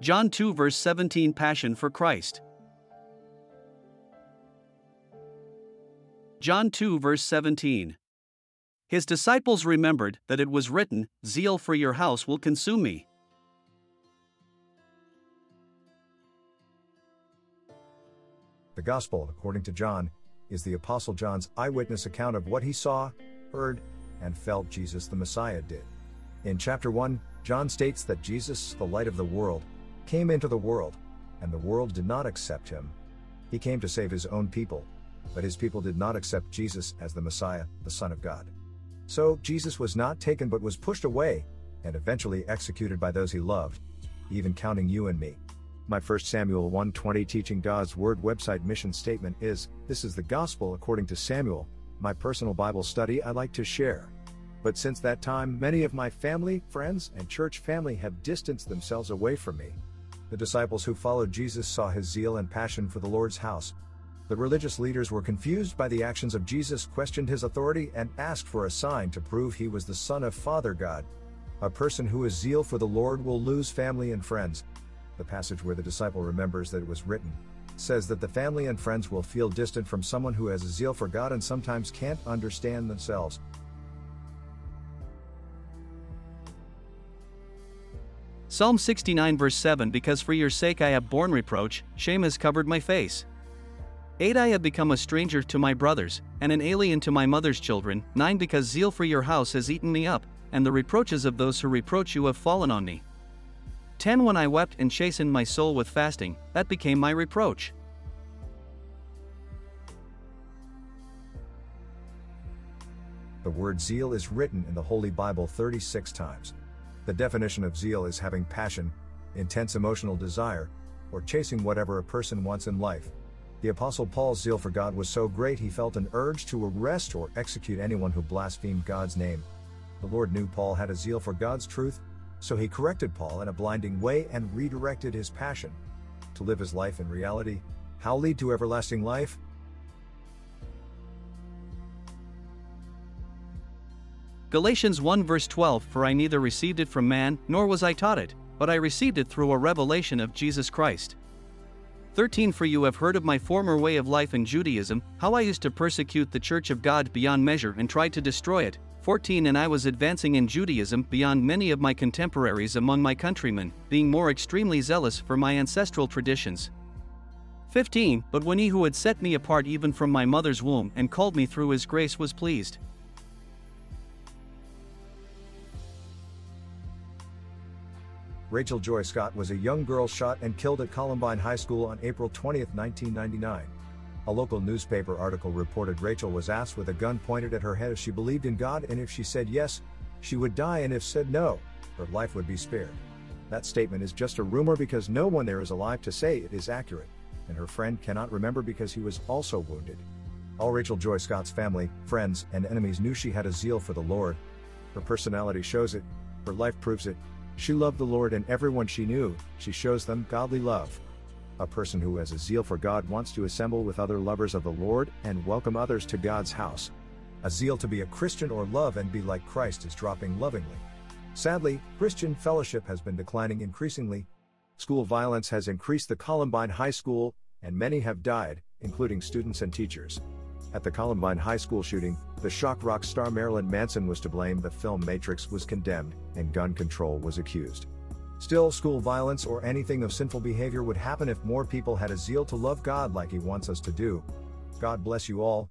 John 2 verse 17 Passion for Christ. John 2 verse 17. His disciples remembered that it was written, Zeal for your house will consume me. The Gospel, according to John, is the Apostle John's eyewitness account of what he saw, heard, and felt Jesus the Messiah did. In chapter 1, John states that Jesus, the light of the world, came into the world, and the world did not accept him. He came to save his own people, but his people did not accept Jesus as the Messiah, the Son of God. So, Jesus was not taken but was pushed away, and eventually executed by those he loved, even counting you and me. My 1 Samuel 1:20 Teaching God's Word website mission statement is, This is the gospel according to Samuel, my personal Bible study I like to share. But since that time, many of my family, friends, and church family have distanced themselves away from me. The disciples who followed Jesus saw his zeal and passion for the Lord's house. The religious leaders were confused by the actions of Jesus, questioned his authority, and asked for a sign to prove he was the Son of Father God. A person who has zeal for the Lord will lose family and friends, the passage where the disciple remembers that it was written, says that the family and friends will feel distant from someone who has a zeal for God and sometimes can't understand themselves. Psalm 69 verse 7 Because for your sake I have borne reproach, shame has covered my face. 8 I have become a stranger to my brothers, and an alien to my mother's children. 9 Because zeal for your house has eaten me up, and the reproaches of those who reproach you have fallen on me. 10 When I wept and chastened my soul with fasting, that became my reproach. The word zeal is written in the Holy Bible 36 times. The definition of zeal is having passion, intense emotional desire, or chasing whatever a person wants in life. The Apostle Paul's zeal for God was so great he felt an urge to arrest or execute anyone who blasphemed God's name. The Lord knew Paul had a zeal for God's truth, so he corrected Paul in a blinding way and redirected his passion. To live his life in reality, how lead to everlasting life? Galatians 1 verse 12 For I neither received it from man, nor was I taught it, but I received it through a revelation of Jesus Christ. 13 For you have heard of my former way of life in Judaism, how I used to persecute the church of God beyond measure and tried to destroy it. 14 And I was advancing in Judaism beyond many of my contemporaries among my countrymen, being more extremely zealous for my ancestral traditions. 15 But when he who had set me apart even from my mother's womb and called me through his grace was pleased. Rachel Joy Scott was a young girl shot and killed at Columbine High School on April 20, 1999. A local newspaper article reported Rachel was asked with a gun pointed at her head if she believed in God and if she said yes, she would die and if said no, her life would be spared. That statement is just a rumor because no one there is alive to say it is accurate, and her friend cannot remember because he was also wounded. All Rachel Joy Scott's family, friends, and enemies knew she had a zeal for the Lord. Her personality shows it, her life proves it, she loved the Lord and everyone she knew, she shows them godly love. A person who has a zeal for God wants to assemble with other lovers of the Lord and welcome others to God's house. A zeal to be a Christian or love and be like Christ is dropping lovingly. Sadly, Christian fellowship has been declining increasingly. School violence has increased the Columbine High School, and many have died, including students and teachers. At the Columbine High School shooting, the shock rock star Marilyn Manson was to blame, the film Matrix was condemned, and gun control was accused. Still, school violence or anything of sinful behavior would happen if more people had a zeal to love God like He wants us to do. God bless you all,